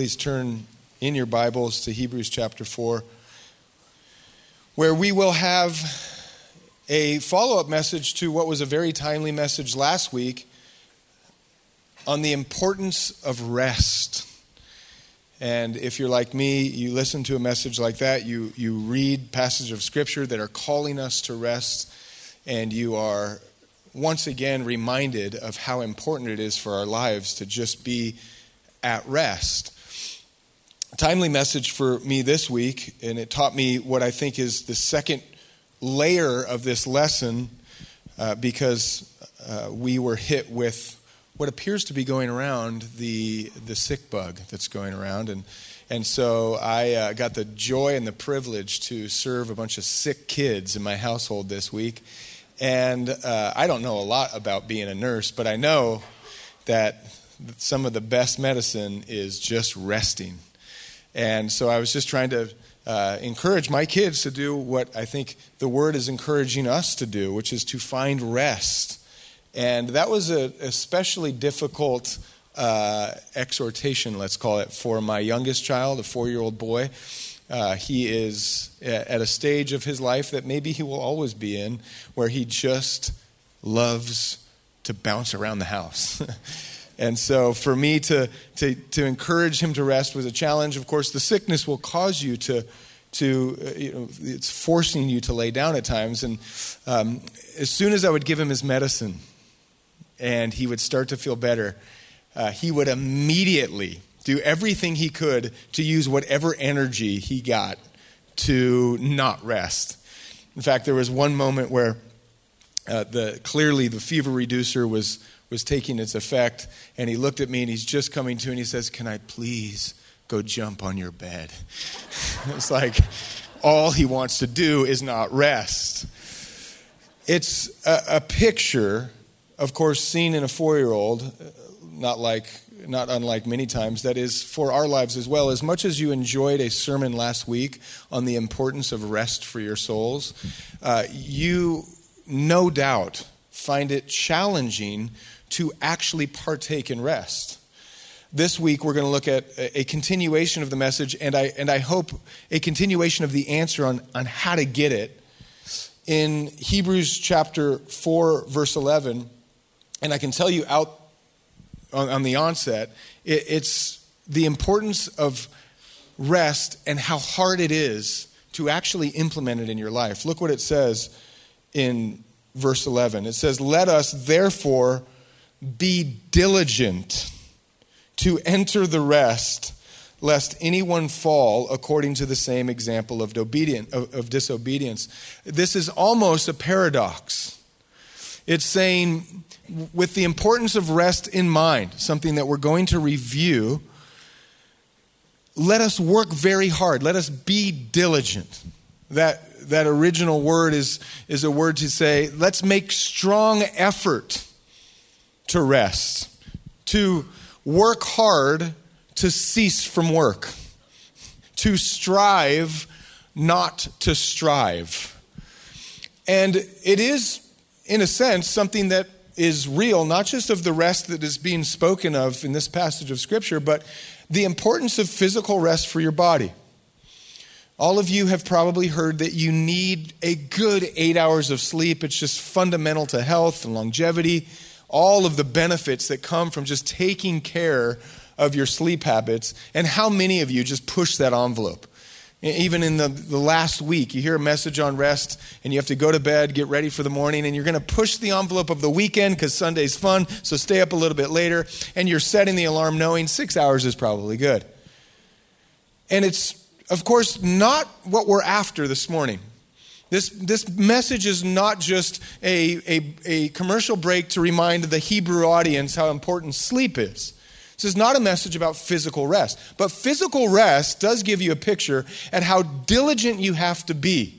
please turn in your Bibles to Hebrews chapter 4, where we will have a follow up message to what was a very timely message last week on the importance of rest. And if you're like me, you listen to a message like that, you, you read passages of Scripture that are calling us to rest, and you are once again reminded of how important it is for our lives to just be at rest. Timely message for me this week, and it taught me what I think is the second layer of this lesson uh, because uh, we were hit with what appears to be going around the, the sick bug that's going around. And, and so I uh, got the joy and the privilege to serve a bunch of sick kids in my household this week. And uh, I don't know a lot about being a nurse, but I know that some of the best medicine is just resting. And so I was just trying to uh, encourage my kids to do what I think the word is encouraging us to do, which is to find rest. And that was an especially difficult uh, exhortation, let's call it, for my youngest child, a four year old boy. Uh, he is at a stage of his life that maybe he will always be in where he just loves to bounce around the house. and so for me to, to, to encourage him to rest was a challenge. Of course, the sickness will cause you to, to uh, you know, it's forcing you to lay down at times. And um, as soon as I would give him his medicine and he would start to feel better, uh, he would immediately do everything he could to use whatever energy he got to not rest. In fact, there was one moment where uh, the, clearly the fever reducer was, was taking its effect, and he looked at me and he's just coming to and he says, Can I please go jump on your bed? it's like all he wants to do is not rest. It's a, a picture, of course, seen in a four year old, not like not unlike many times, that is for our lives as well. As much as you enjoyed a sermon last week on the importance of rest for your souls, uh, you no doubt find it challenging to actually partake in rest. This week, we're going to look at a continuation of the message, and I, and I hope a continuation of the answer on, on how to get it. In Hebrews chapter 4, verse 11, and I can tell you out on, on the onset, it, it's the importance of rest and how hard it is to actually implement it in your life. Look what it says in verse 11. It says, Let us therefore be diligent to enter the rest, lest anyone fall according to the same example of, of disobedience. This is almost a paradox. It's saying, with the importance of rest in mind, something that we're going to review, let us work very hard. Let us be diligent. That, that original word is, is a word to say, let's make strong effort to rest, to work hard to cease from work, to strive not to strive. And it is, in a sense, something that is real, not just of the rest that is being spoken of in this passage of Scripture, but the importance of physical rest for your body. All of you have probably heard that you need a good eight hours of sleep. It's just fundamental to health and longevity, all of the benefits that come from just taking care of your sleep habits. And how many of you just push that envelope? Even in the, the last week, you hear a message on rest and you have to go to bed, get ready for the morning, and you're going to push the envelope of the weekend because Sunday's fun, so stay up a little bit later, and you're setting the alarm knowing six hours is probably good. And it's, of course, not what we're after this morning. This, this message is not just a, a, a commercial break to remind the Hebrew audience how important sleep is. This is not a message about physical rest, but physical rest does give you a picture at how diligent you have to be.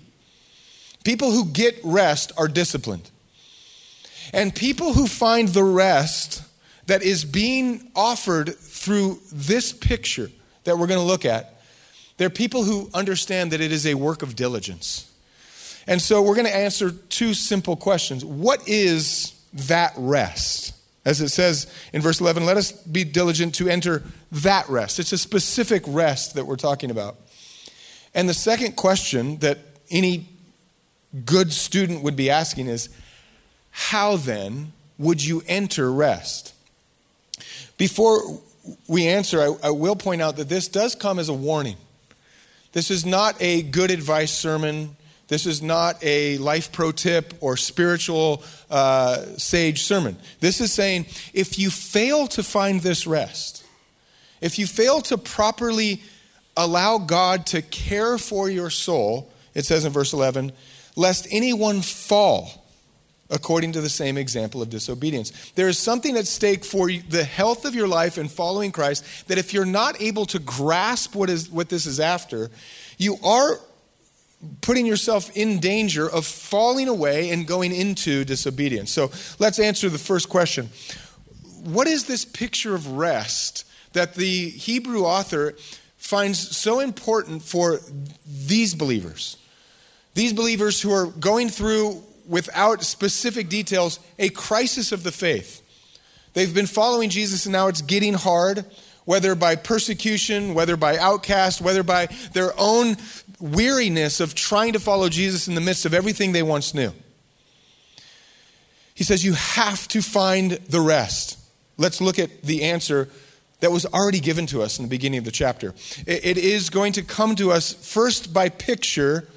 People who get rest are disciplined. And people who find the rest that is being offered through this picture that we're going to look at, they're people who understand that it is a work of diligence. And so we're going to answer two simple questions. What is that rest? As it says in verse 11, let us be diligent to enter that rest. It's a specific rest that we're talking about. And the second question that any good student would be asking is how then would you enter rest? Before we answer, I, I, will point out that this does come as a warning. This is not a good advice sermon. This is not a life pro tip or spiritual uh, sage sermon. This is saying if you fail to find this rest, if you fail to properly allow God to care for your soul, it says in verse 11, lest anyone fall according to the same example of disobedience. There is something at stake for the health of your life in following Christ that if you're not able to grasp what, is, what this is after, you are putting yourself in danger of falling away and going into disobedience. So let's answer the first question What is this picture of rest that the Hebrew author finds so important for these believers? These believers who are going through without specific details, a crisis of the faith. They've been following Jesus and now it's getting hard, whether by persecution, whether by outcast, whether by their own weariness of trying to follow Jesus in the midst of everything they once knew. He says, You have to find the rest. Let's look at the answer that was already given to us in the beginning of the chapter. It is going to come to us first by picture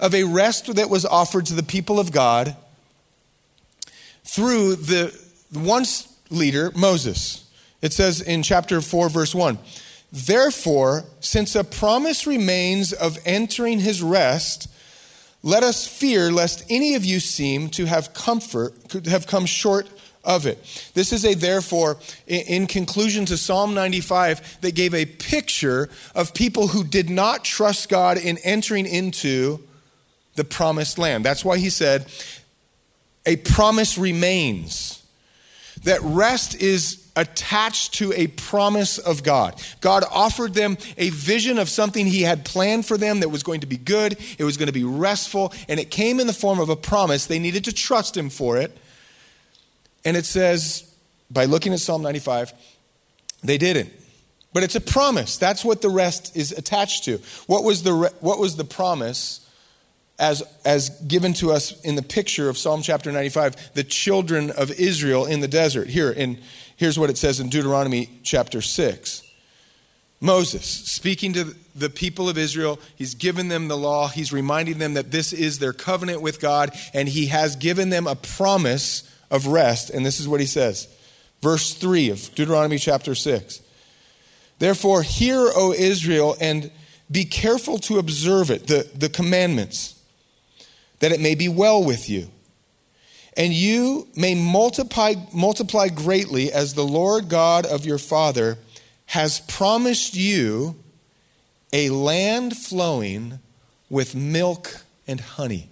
of a rest that was offered to the people of God through the once leader, Moses. It says in chapter 4, verse 1 Therefore, since a promise remains of entering his rest, let us fear lest any of you seem to have comfort, could have come short of it. This is a therefore, in conclusion to Psalm 95, that gave a picture of people who did not trust God in entering into the promised land. That's why he said, a promise remains. That rest is attached to a promise of God. God offered them a vision of something He had planned for them that was going to be good, it was going to be restful, and it came in the form of a promise. They needed to trust Him for it. And it says, by looking at Psalm 95, they didn't. But it's a promise. That's what the rest is attached to. What was the, re- what was the promise? As, as given to us in the picture of Psalm chapter 95, the children of Israel in the desert. Here, in, here's what it says in Deuteronomy chapter 6. Moses, speaking to the people of Israel, he's given them the law. He's reminding them that this is their covenant with God, and he has given them a promise of rest. And this is what he says. Verse 3 of Deuteronomy chapter 6. Therefore, hear, O Israel, and be careful to observe it, the, the commandments that it may be well with you. And you may multiply, multiply greatly as the Lord God of your father has promised you a land flowing with milk and honey.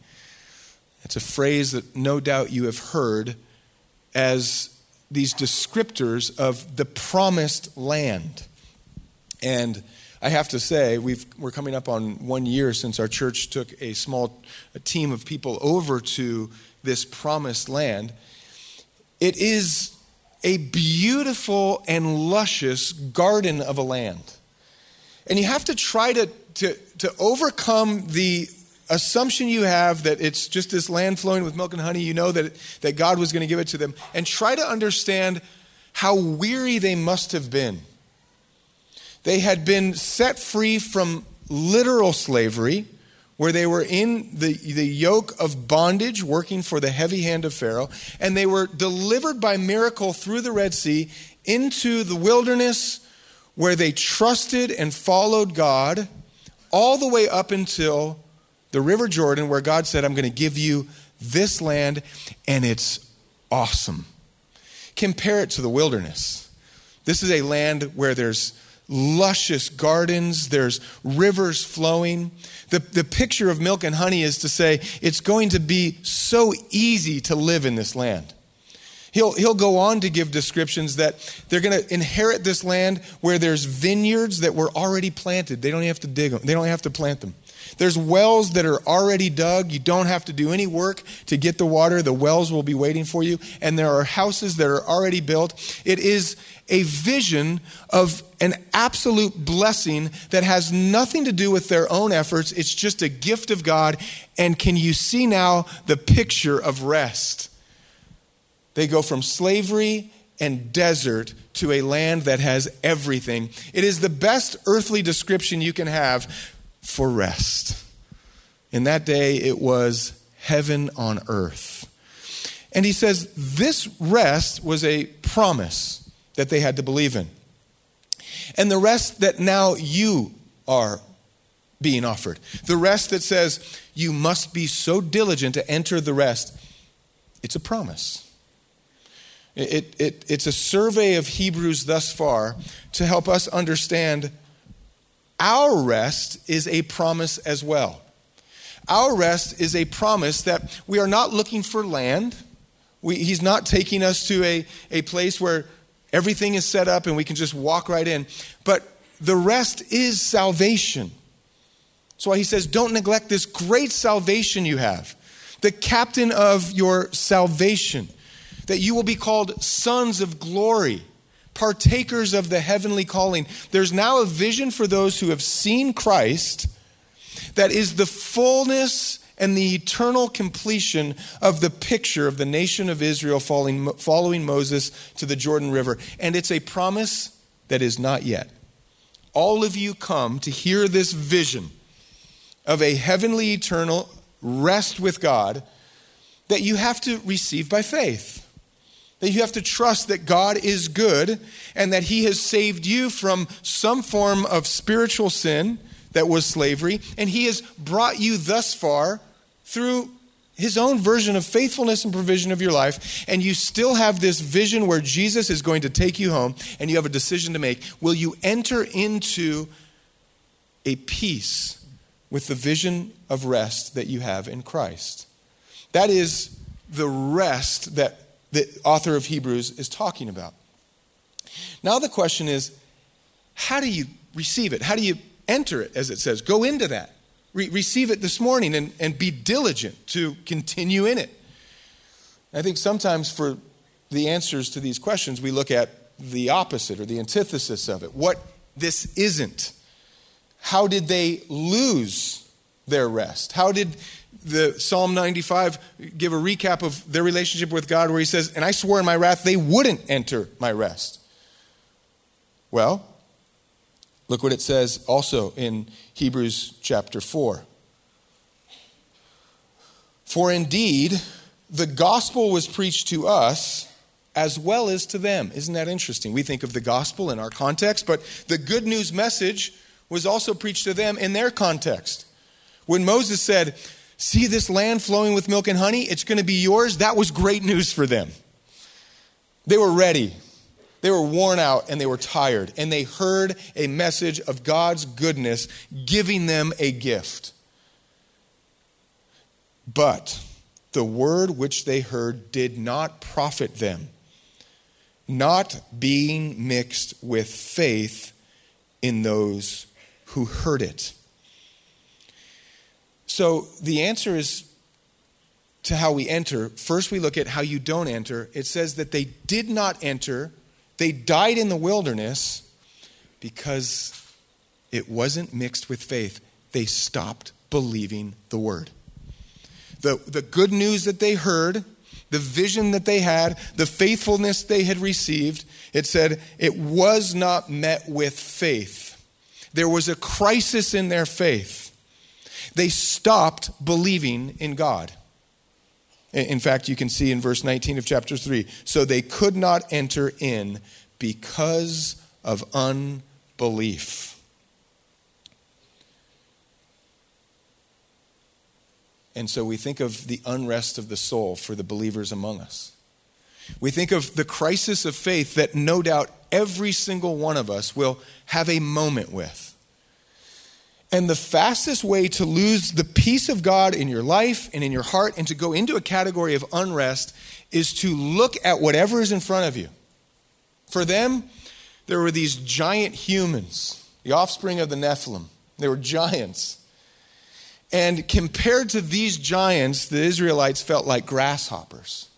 It's a phrase that no doubt you have heard as these descriptors of the promised land. And I have to say, we are coming up on one year since our church took a small a team of people over to this promised land. It is a beautiful and luscious garden of a land. And you have to try to, to, to overcome the assumption you have that it's just this land flowing with milk and honey. You know that, that God was going to give it to them. And try to understand how weary they must have been they had been set free from literal slavery, where they were in the, the yoke of bondage, working for the heavy hand of Pharaoh, and they were delivered by miracle through the Red Sea into the wilderness where they trusted and followed God all the way up until the River Jordan, where God said, I'm going to give you this land, and it's awesome. Compare it to the wilderness. This is a land where there's luscious gardens, there's rivers flowing. The, the picture of milk and honey is to say it's going to be so easy to live in this land. He'll, he'll go on to give descriptions that they're going to inherit this land where there's vineyards that were already planted. They don't have to dig them, they don't have to plant them. There's wells that are already dug. You don't have to do any work to get the water. The wells will be waiting for you. And there are houses that are already built. It is a vision of an absolute blessing that has nothing to do with their own efforts. It's just a gift of God. And can you see now the picture of rest? They go from slavery and desert to a land that has everything. It is the best earthly description you can have for rest. In that day, it was heaven on earth. And he says this rest was a promise that they had to believe in. And the rest that now you are being offered, the rest that says you must be so diligent to enter the rest, it's a promise. It, it, it's a survey of Hebrews thus far to help us understand our rest is a promise as well. Our rest is a promise that we are not looking for land. We, he's not taking us to a, a place where everything is set up and we can just walk right in. But the rest is salvation. That's why he says, Don't neglect this great salvation you have, the captain of your salvation that you will be called sons of glory, partakers of the heavenly calling. There's now a vision for those who have seen Christ that is the fullness and the eternal completion of the picture of the nation of Israel following, Moses to the Jordan River. And it's a promise that is not yet. All of you come to hear this vision of a heavenly, eternal rest with God that you have to receive by faith that you have to trust that God is good and that He has saved you from some form of spiritual sin that was slavery, and He has brought you thus far through His own version of faithfulness and provision of your life, and you still have this vision where Jesus is going to take you home, and you have a decision to make. Will you enter into a peace with the vision of rest that you have in Christ? That is the rest that the author of Hebrews is talking about. Now, the question is how do you receive it? How do you enter it, as it says? Go into that. Re- receive it this morning and, and be diligent to continue in it. I think sometimes for the answers to these questions, we look at the opposite or the antithesis of it. What this isn't. How did they lose their rest? How did the Psalm 95 give a recap of their relationship with God where he says, And I swore in my wrath they wouldn't enter my rest. Well, look what it says also in Hebrews chapter 4. For indeed, the gospel was preached to us as well as to them. Isn't that interesting? We think of the gospel in our context, but the good news message was also preached to them in their context. When Moses said, See this land flowing with milk and honey? It's going to be yours. That was great news for them. They were ready. They were worn out and they were tired. And they heard a message of God's goodness giving them a gift. But the word which they heard did not profit them, not being mixed with faith in those who heard it. So the answer is to how we enter. First, we look at how you don't enter. It says that they did not enter, they died in the wilderness because it wasn't mixed with faith. They stopped believing the word. The, the good news that they heard, the vision that they had, the faithfulness they had received, it said it was not met with faith. There was a crisis in their faith. They stopped believing in God. In fact, you can see in verse 19 of chapter 3 so they could not enter in because of unbelief. And so we think of the unrest of the soul for the believers among us. We think of the crisis of faith that no doubt every single one of us will have a moment with. And the fastest way to lose the peace of God in your life and in your heart and to go into a category of unrest is to look at whatever is in front of you. For them, there were these giant humans, the offspring of the Nephilim. They were giants. And compared to these giants, the Israelites felt like grasshoppers.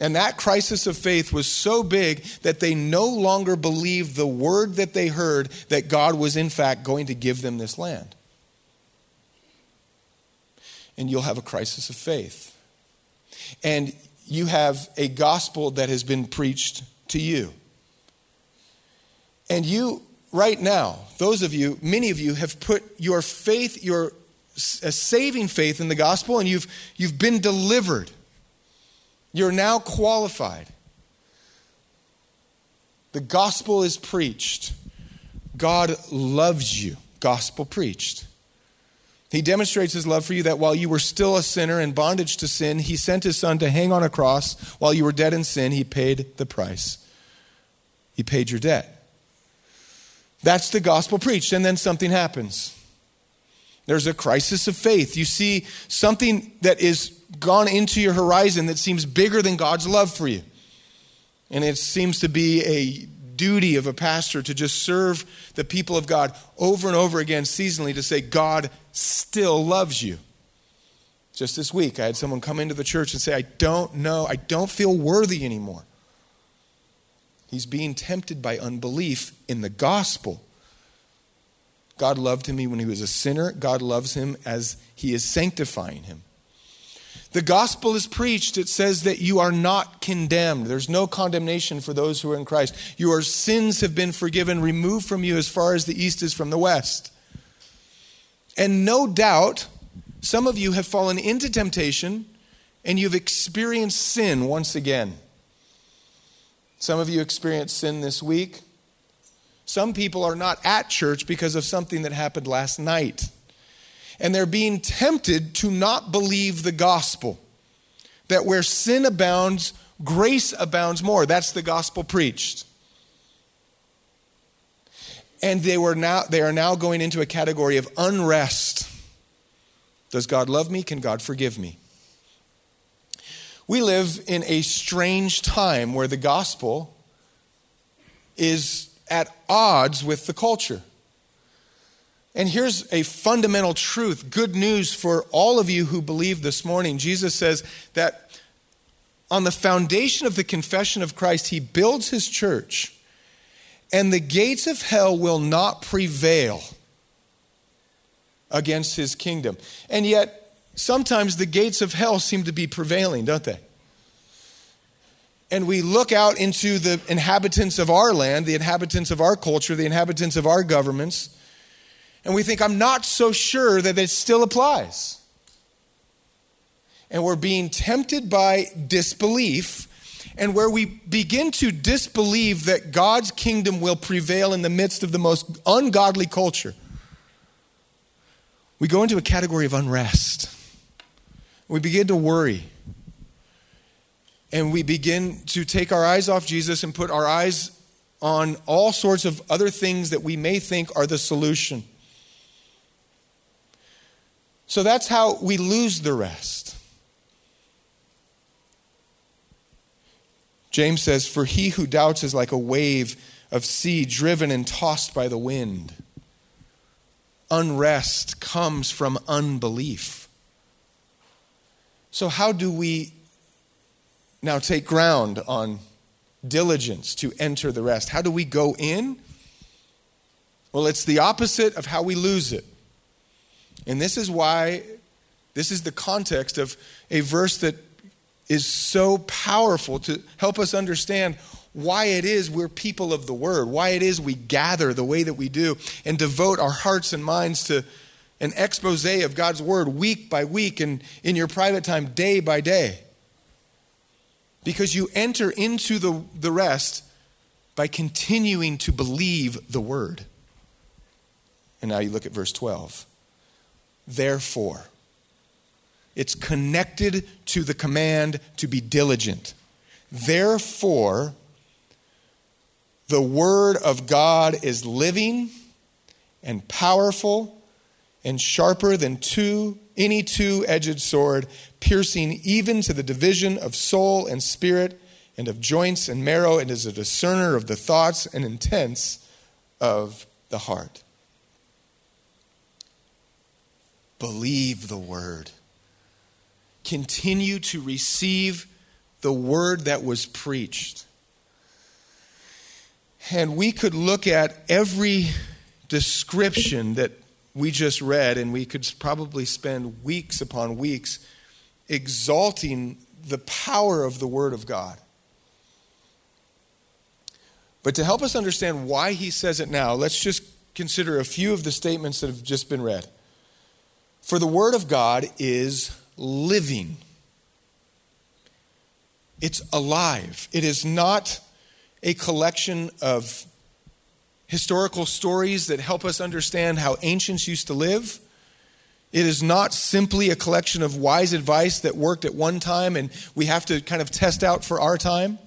And that crisis of faith was so big that they no longer believed the word that they heard that God was, in fact, going to give them this land. And you'll have a crisis of faith. And you have a gospel that has been preached to you. And you, right now, those of you, many of you have put your faith, your saving faith in the gospel, and you've, you've been delivered. You're now qualified. The gospel is preached. God loves you. Gospel preached. He demonstrates his love for you that while you were still a sinner in bondage to sin, he sent his son to hang on a cross. While you were dead in sin, he paid the price. He paid your debt. That's the gospel preached, and then something happens. There's a crisis of faith. You see something that is gone into your horizon that seems bigger than God's love for you. And it seems to be a duty of a pastor to just serve the people of God over and over again seasonally to say, God still loves you. Just this week, I had someone come into the church and say, I don't know, I don't feel worthy anymore. He's being tempted by unbelief in the gospel. God loved him when he was a sinner. God loves him as he is sanctifying him. The gospel is preached. It says that you are not condemned. There's no condemnation for those who are in Christ. Your sins have been forgiven, removed from you as far as the east is from the west. And no doubt, some of you have fallen into temptation and you've experienced sin once again. Some of you experienced sin this week. Some people are not at church because of something that happened last night. And they're being tempted to not believe the gospel. That where sin abounds, grace abounds more. That's the gospel preached. And they, were now, they are now going into a category of unrest. Does God love me? Can God forgive me? We live in a strange time where the gospel is at odds with the culture. And here's a fundamental truth good news for all of you who believe this morning. Jesus says that on the foundation of the confession of Christ, he builds his church, and the gates of hell will not prevail against his kingdom. And yet, sometimes the gates of hell seem to be prevailing, don't they? And we look out into the inhabitants of our land, the inhabitants of our culture, the inhabitants of our governments, and we think, I'm not so sure that it still applies. And we're being tempted by disbelief, and where we begin to disbelieve that God's kingdom will prevail in the midst of the most ungodly culture we go into a category of unrest. We begin to worry. And we begin to take our eyes off Jesus and put our eyes on all sorts of other things that we may think are the solution. So that's how we lose the rest. James says, For he who doubts is like a wave of sea driven and tossed by the wind unrest comes from unbelief. So, how do we now take ground on diligence to enter the rest? How do we go in? Well, it's the opposite of how we lose it. And this is why, this is the context of a verse that is so powerful to help us understand why it is we're people of the Word, why it is we gather the way that we do and devote our hearts and minds to an expose of God's Word week by week and in your private time, day by day. Because you enter into the, the rest by continuing to believe the Word. And now you look at verse 12. Therefore, it's connected to the command to be diligent. Therefore, the Word of God is living and powerful and sharper than two, any two edged sword, piercing even to the division of soul and spirit and of joints and marrow, and is a discerner of the thoughts and intents of the heart. Believe the word. Continue to receive the word that was preached. And we could look at every description that we just read, and we could probably spend weeks upon weeks exalting the power of the Word of God. But to help us understand why he says it now, let's just consider a few of the statements that have just been read. For the Word of God is living, it's alive. It is not a collection of historical stories that help us understand how ancients used to live. It is not simply a collection of wise advice that worked at one time and we have to kind of test out for our time.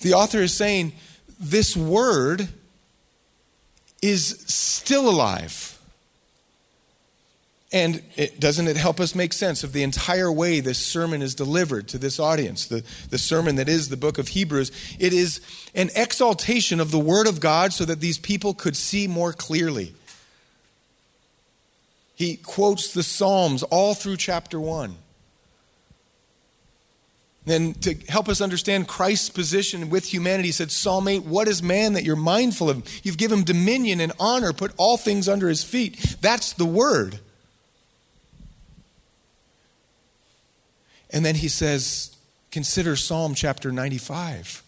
The author is saying this word is still alive. And it, doesn't it help us make sense of the entire way this sermon is delivered to this audience, the, the sermon that is the book of Hebrews? It is an exaltation of the Word of God so that these people could see more clearly. He quotes the Psalms all through chapter 1. Then, to help us understand Christ's position with humanity, he said, Psalm 8, What is man that you're mindful of? You've given him dominion and honor, put all things under his feet. That's the word. And then he says, consider Psalm chapter 95.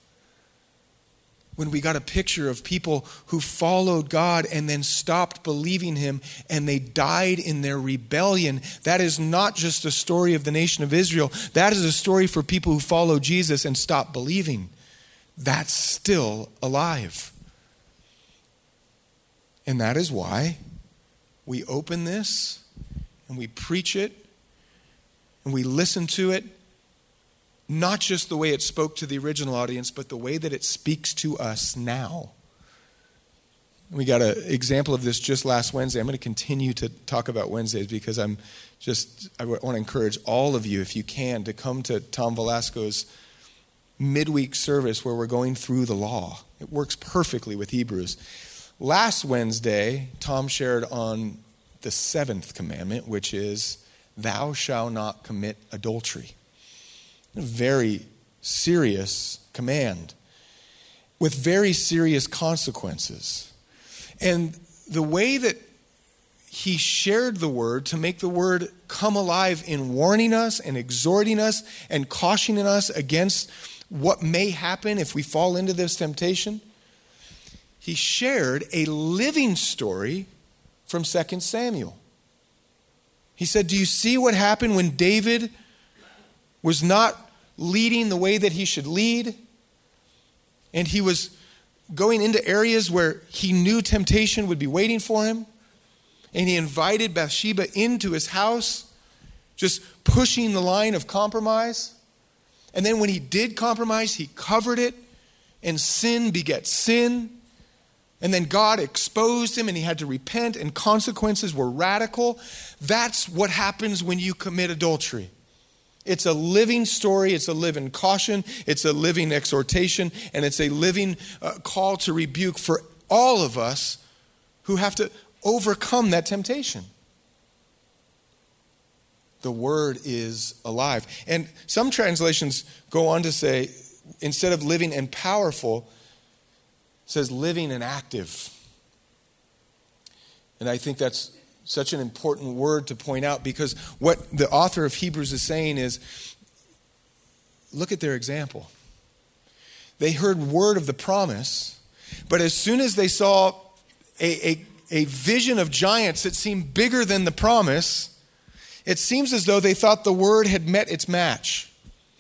When we got a picture of people who followed God and then stopped believing Him and they died in their rebellion, that is not just a story of the nation of Israel. That is a story for people who follow Jesus and stop believing. That's still alive. And that is why we open this and we preach it and we listen to it, not just the way it spoke to the original audience, but the way that it speaks to us now. We got an example of this just last Wednesday. I'm going to continue to talk about Wednesdays because I'm just, I want to encourage all of you, if you can, to come to Tom Velasco's midweek service where we're going through the law. It works perfectly with Hebrews. Last Wednesday, Tom shared on the seventh commandment, which is Thou shalt not commit adultery. A very serious command with very serious consequences. And the way that he shared the word to make the word come alive in warning us and exhorting us and cautioning us against what may happen if we fall into this temptation. He shared a living story from 2 Samuel. He said, Do you see what happened when David was not leading the way that he should lead? And he was going into areas where he knew temptation would be waiting for him. And he invited Bathsheba into his house, just pushing the line of compromise. And then when he did compromise, he covered it, and sin begets sin. And then God exposed him and he had to repent, and consequences were radical. That's what happens when you commit adultery. It's a living story, it's a living caution, it's a living exhortation, and it's a living uh, call to rebuke for all of us who have to overcome that temptation. The word is alive. And some translations go on to say, instead of living and powerful, says living and active. And I think that's such an important word to point out because what the author of Hebrews is saying is look at their example. They heard word of the promise, but as soon as they saw a, a, a vision of giants that seemed bigger than the promise, it seems as though they thought the word had met its match,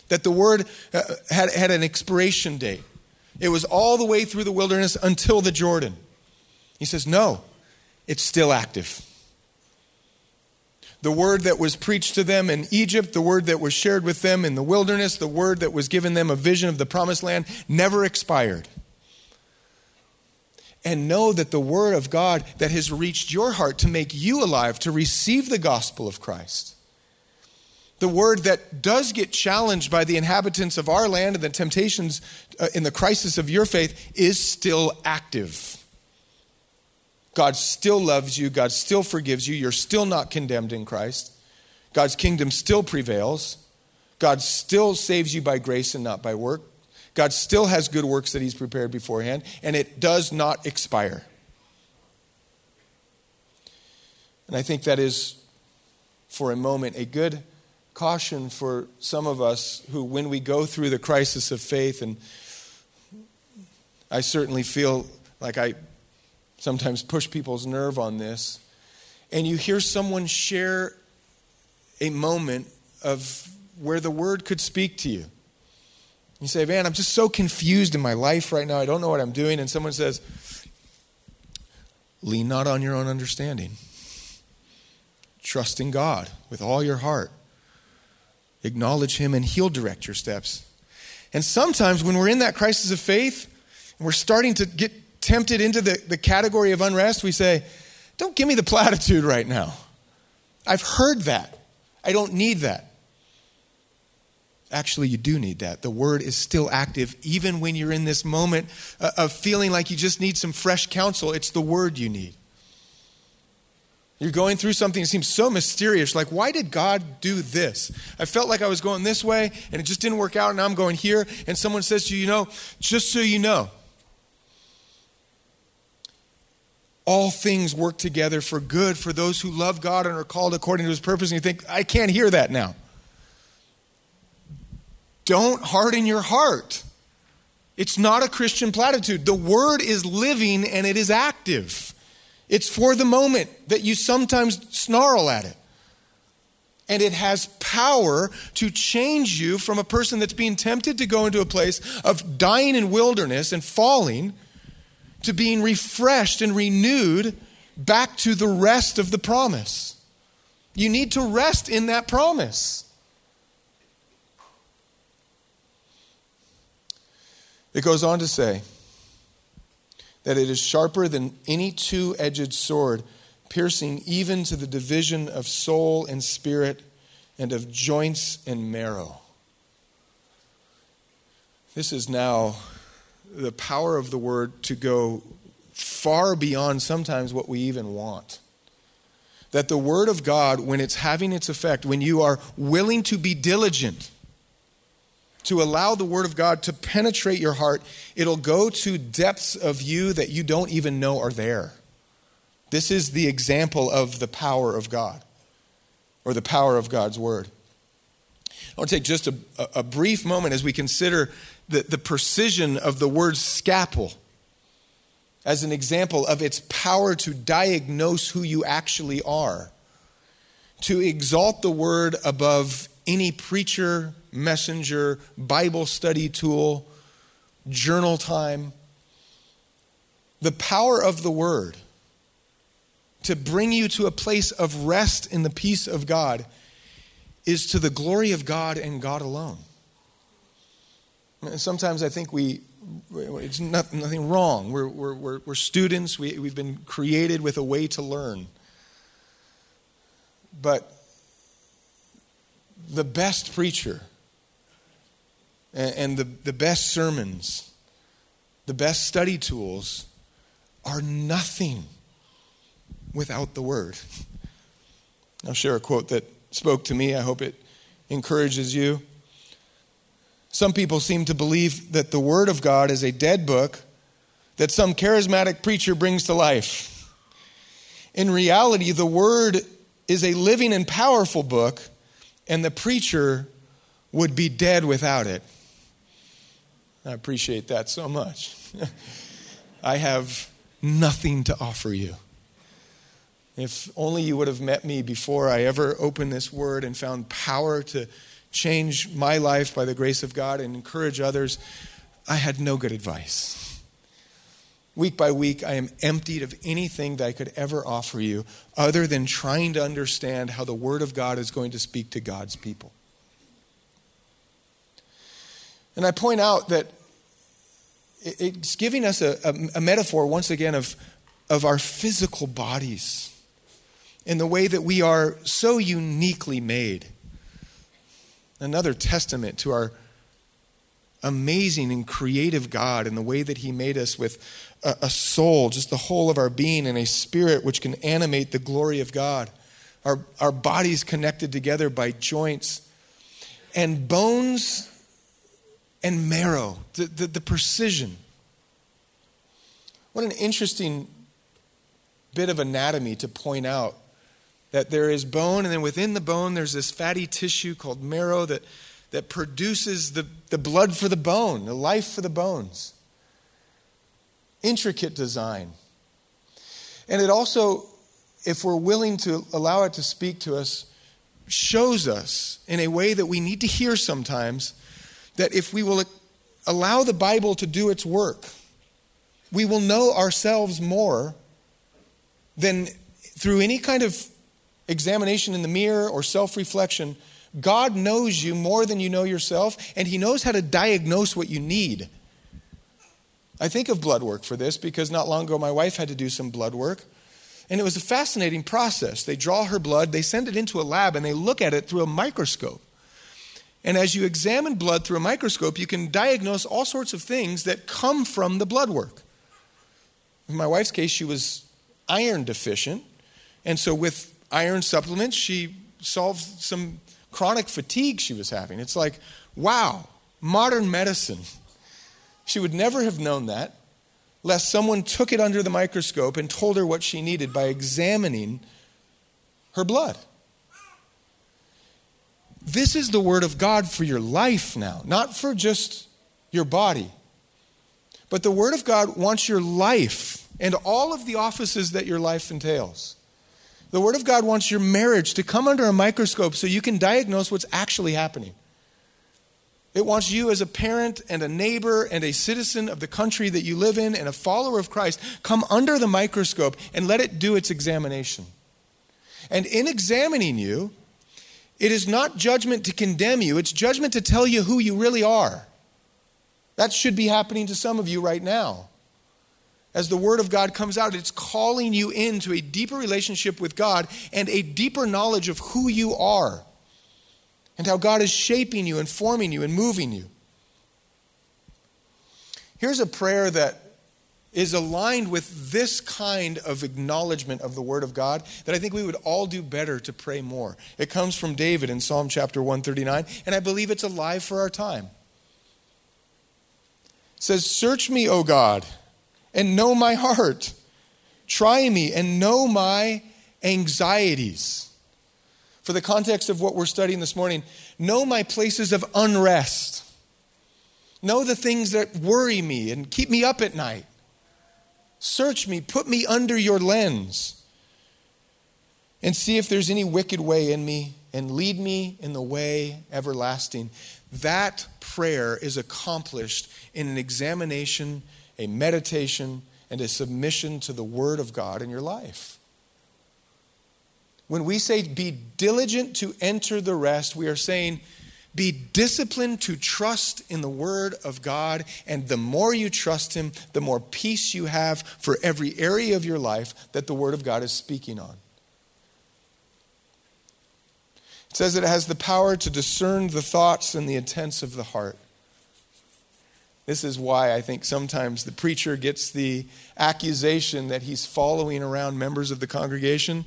that the word uh, had, had an expiration date. It was all the way through the wilderness until the Jordan. He says, No, it's still active. The word that was preached to them in Egypt, the word that was shared with them in the wilderness, the word that was given them a vision of the promised land never expired. And know that the word of God that has reached your heart to make you alive, to receive the gospel of Christ, the word that does get challenged by the inhabitants of our land and the temptations uh, in the crisis of your faith is still active. God still loves you. God still forgives you. You're still not condemned in Christ. God's kingdom still prevails. God still saves you by grace and not by work. God still has good works that He's prepared beforehand, and it does not expire. And I think that is, for a moment, a good caution for some of us who, when we go through the crisis of faith, and I certainly feel like I sometimes push people's nerve on this, and you hear someone share a moment of where the word could speak to you. You say, Man, I'm just so confused in my life right now. I don't know what I'm doing. And someone says, Lean not on your own understanding. Trust in God with all your heart. Acknowledge Him, and He'll direct your steps. And sometimes when we're in that crisis of faith, and we're starting to get tempted into the, the category of unrest, we say, Don't give me the platitude right now. I've heard that. I don't need that. Actually, you do need that. The word is still active, even when you're in this moment uh, of feeling like you just need some fresh counsel. It's the word you need. You're going through something that seems so mysterious. Like, why did God do this? I felt like I was going this way and it just didn't work out, and I'm going here. And someone says to you, you know, just so you know, all things work together for good for those who love God and are called according to his purpose. And you think, I can't hear that now. Don't harden your heart. It's not a Christian platitude. The word is living and it is active. It's for the moment that you sometimes snarl at it. And it has power to change you from a person that's being tempted to go into a place of dying in wilderness and falling to being refreshed and renewed back to the rest of the promise. You need to rest in that promise. It goes on to say that it is sharper than any two edged sword, piercing even to the division of soul and spirit and of joints and marrow. This is now the power of the word to go far beyond sometimes what we even want. That the word of God, when it's having its effect, when you are willing to be diligent, to allow the word of God to penetrate your heart, it'll go to depths of you that you don't even know are there. This is the example of the power of God, or the power of God's word. I want to take just a, a brief moment as we consider the, the precision of the word scalpel as an example of its power to diagnose who you actually are, to exalt the word above any preacher, messenger, Bible study tool, journal time. The power of the word to bring you to a place of rest in the peace of God is to the glory of God and God alone. And sometimes I think we, it's not, nothing wrong. We're, we're, we're, students, we, we've been created with a way to learn. But the best preacher and, the, the best sermons, the best study tools are nothing without the Word. I'll share a quote that spoke to me. I hope it encourages you. Some people seem to believe that the Word of God is a dead book that some charismatic preacher brings to life. In reality, the Word is a living and powerful book, and the preacher would be dead without it. I appreciate that so much. I have nothing to offer you. If only you would have met me before I ever opened this word and found power to change my life by the grace of God and encourage others, I had no good advice. Week by week, I am emptied of anything that I could ever offer you other than trying to understand how the Word of God is going to speak to God's people. And I point out that it's giving us a, a, a metaphor, once again, of, of our physical bodies in the way that we are so uniquely made another testament to our amazing and creative God in the way that He made us with a, a, soul, just the whole of our being, and a spirit which can animate the glory of God. Our, our bodies connected together by joints, and bones and marrow, the, the, the precision. What an interesting bit of anatomy to point out that there is bone, and then within the bone, there's this fatty tissue called marrow that, that produces the, the blood for the bone, the life for the bones. Intricate design. And it also, if we're willing to allow it to speak to us, shows us in a way that we need to hear sometimes that if we will allow the Bible to do its work, we will know ourselves more than through any kind of examination in the mirror or self reflection. God knows you more than you know yourself, and He knows how to diagnose what you need. I think of blood work for this because not long ago my wife had to do some blood work. And it was a fascinating process. They draw her blood, they send it into a lab, and they look at it through a microscope. And as you examine blood through a microscope, you can diagnose all sorts of things that come from the blood work. In my wife's case, she was iron deficient. And so, with iron supplements, she solved some chronic fatigue she was having. It's like, wow, modern medicine. She would never have known that lest someone took it under the microscope and told her what she needed by examining her blood. This is the Word of God for your life now, not for just your body. But the Word of God wants your life and all of the offices that your life entails. The Word of God wants your marriage to come under a microscope so you can diagnose what's actually happening. It wants you as a parent and a neighbor and a citizen of the country that you live in and a follower of Christ come under the microscope and let it do its examination. And in examining you, it is not judgment to condemn you, it's judgment to tell you who you really are. That should be happening to some of you right now. As the Word of God comes out, it's calling you into a deeper relationship with God and a deeper knowledge of who you are and how God is shaping you and forming you and moving you. Here's a prayer that is aligned with this kind of acknowledgement of the Word of God that I think we would all do better to pray more. It comes from David in Psalm chapter 139, and I believe it's alive for our time. It says, Search me, O God, and know my heart. Try me and know my anxieties for the context of what we're studying this morning, know my places of unrest. Know the things that worry me and keep me up at night. Search me, put me under your lens, and see if there's any wicked way in me, and lead me in the way everlasting. That prayer is accomplished in an examination, a meditation, and a submission to the Word of God in your life. When we say be diligent to enter the rest, we are saying be disciplined to trust in the Word of God. And the more you trust Him, the more peace you have for every area of your life that the Word of God is speaking on. It says that it has the power to discern the thoughts and the intents of the heart. This is why I think sometimes the preacher gets the accusation that he's following around members of the congregation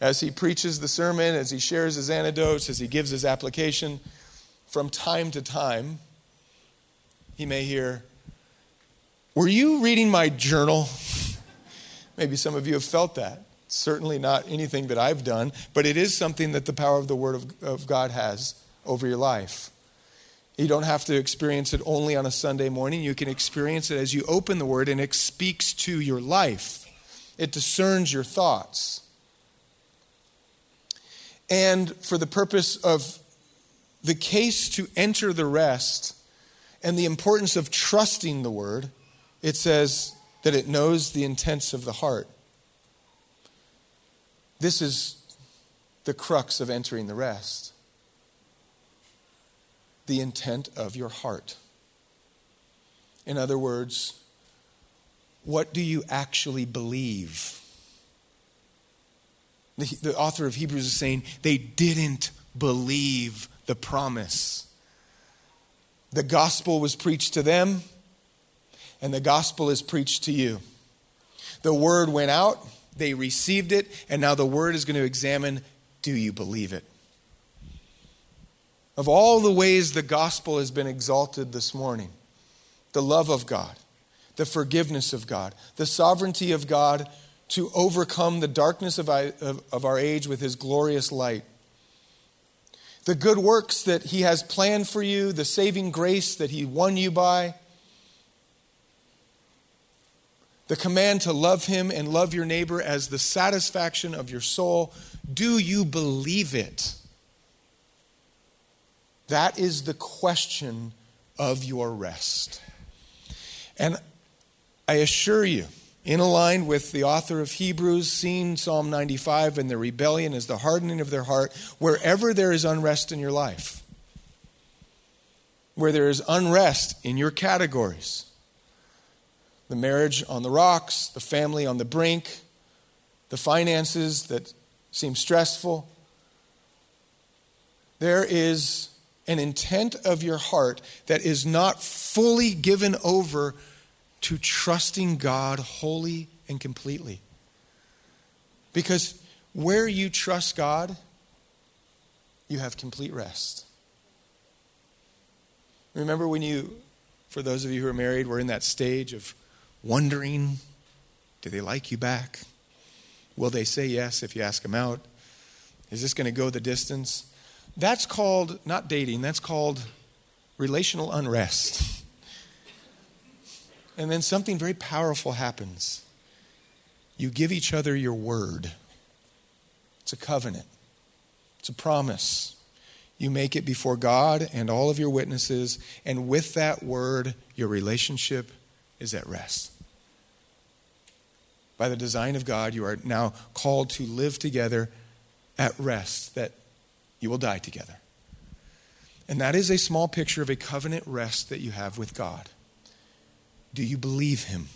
as he preaches the sermon, as he shares his anecdotes, as he gives his application, from time to time, he may hear, Were you reading my journal? Maybe some of you have felt that. Certainly not anything that I've done, but it is something that the power of the Word of, of God has over your life. You don't have to experience it only on a Sunday morning. You can experience it as you open the Word and it speaks to your life. It discerns your thoughts and for the purpose of the case to enter the rest and the importance of trusting the word, it says that it knows the intents of the heart. This is the crux of entering the rest the intent of your heart. In other words, what do you actually believe? The, the author of Hebrews is saying they didn't believe the promise. The gospel was preached to them, and the gospel is preached to you. The word went out, they received it, and now the word is going to examine do you believe it? Of all the ways the gospel has been exalted this morning, the love of God, the forgiveness of God, the sovereignty of God to overcome the darkness of, our age with his glorious light. The good works that he has planned for you, the saving grace that he won you by, the command to love him and love your neighbor as the satisfaction of your soul. Do you believe it? That is the question of your rest. And I assure you, in line with the author of Hebrews, seeing Psalm 95 and the rebellion as the hardening of their heart, wherever there is unrest in your life, where there is unrest in your categories, the marriage on the rocks, the family on the brink, the finances that seem stressful, there is an intent of your heart that is not fully given over to trusting God wholly and completely. Because where you trust God, you have complete rest. Remember when you, for those of you who are married, were in that stage of wondering do they like you back? Will they say yes if you ask them out? Is this going to go the distance? That's called not dating, that's called relational unrest. And then something very powerful happens. You give each other your word. It's a covenant, it's a promise. You make it before God and all of your witnesses, and with that word, your relationship is at rest. By the design of God, you are now called to live together at rest, that you will die together. And that is a small picture of a covenant rest that you have with God. Do you believe him?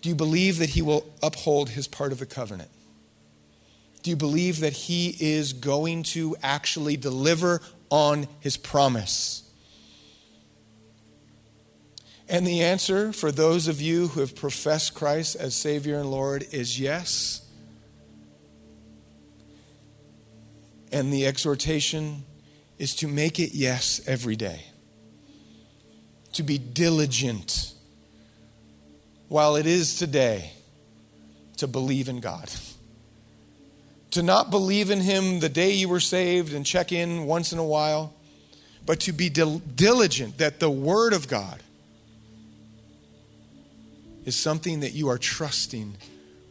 Do you believe that he will uphold his part of the covenant? Do you believe that he is going to actually deliver on his promise? And the answer for those of you who have professed Christ as Savior and Lord is yes. And the exhortation is to make it yes every day to be diligent while it is today to believe in God. To not believe in Him the day you were saved and check in once in a while, but to be dil- diligent that the Word of God is something that you are trusting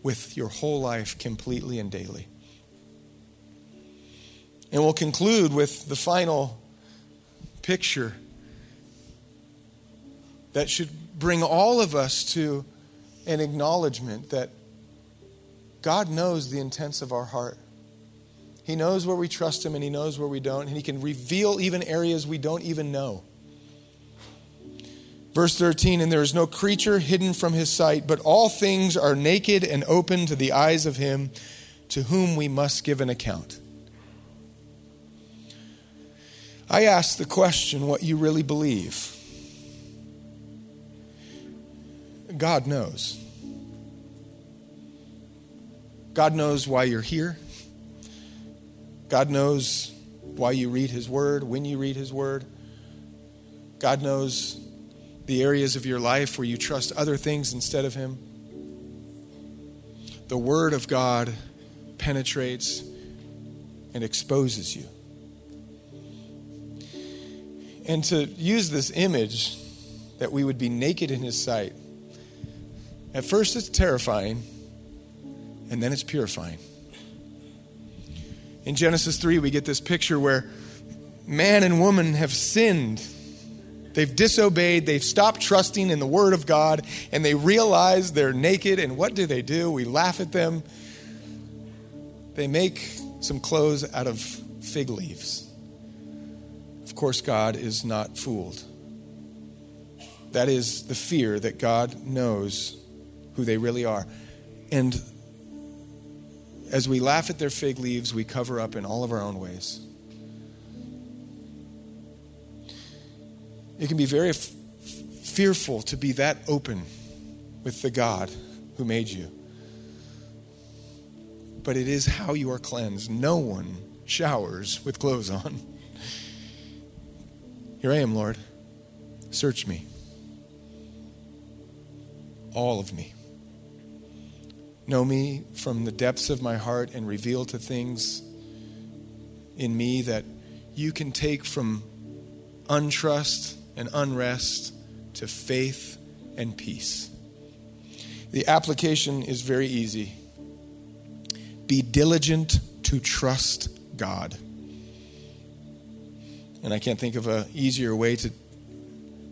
with your whole life completely and daily. And we'll conclude with the final picture that should bring all of us to an acknowledgement that God knows the intents of our heart. He knows where we trust Him and He knows where we don't, and He can reveal even areas we don't even know. Verse 13, and there is no creature hidden from His sight, but all things are naked and open to the eyes of Him to whom we must give an account. I ask the question what you really believe. God knows. God knows why you're here. God knows why you read His Word, when you read His Word. God knows the areas of your life where you trust other things instead of Him. The Word of God penetrates and exposes you. And to use this image that we would be naked in His sight at first, it's terrifying, and then it's purifying. In Genesis 3, we get this picture where man and woman have sinned. They've disobeyed, they've stopped trusting in the Word of God, and they realize they're naked. And what do they do? We laugh at them. They make some clothes out of fig leaves. Of course, God is not fooled. That is the fear that God knows who they really are. And as we laugh at their fig leaves, we cover up in all of our own ways. It can be very f- fearful to be that open with the God who made you. But it is how you are cleansed. No one showers with clothes on. Here I am, Lord. Search me. All of me. Know me from the depths of my heart and reveal to things in me that you can take from untrust and unrest to faith and peace. The application is very easy. Be diligent to trust God. And I can't think of an easier way to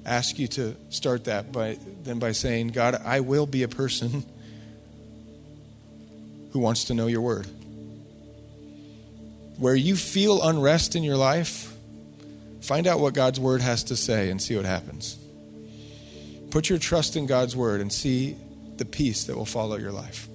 ask you to start that by, than by saying, God, I will be a person who wants to know your word. Where you feel unrest in your life, find out what God's word has to say and see what happens. Put your trust in God's word and see the peace that will follow your life.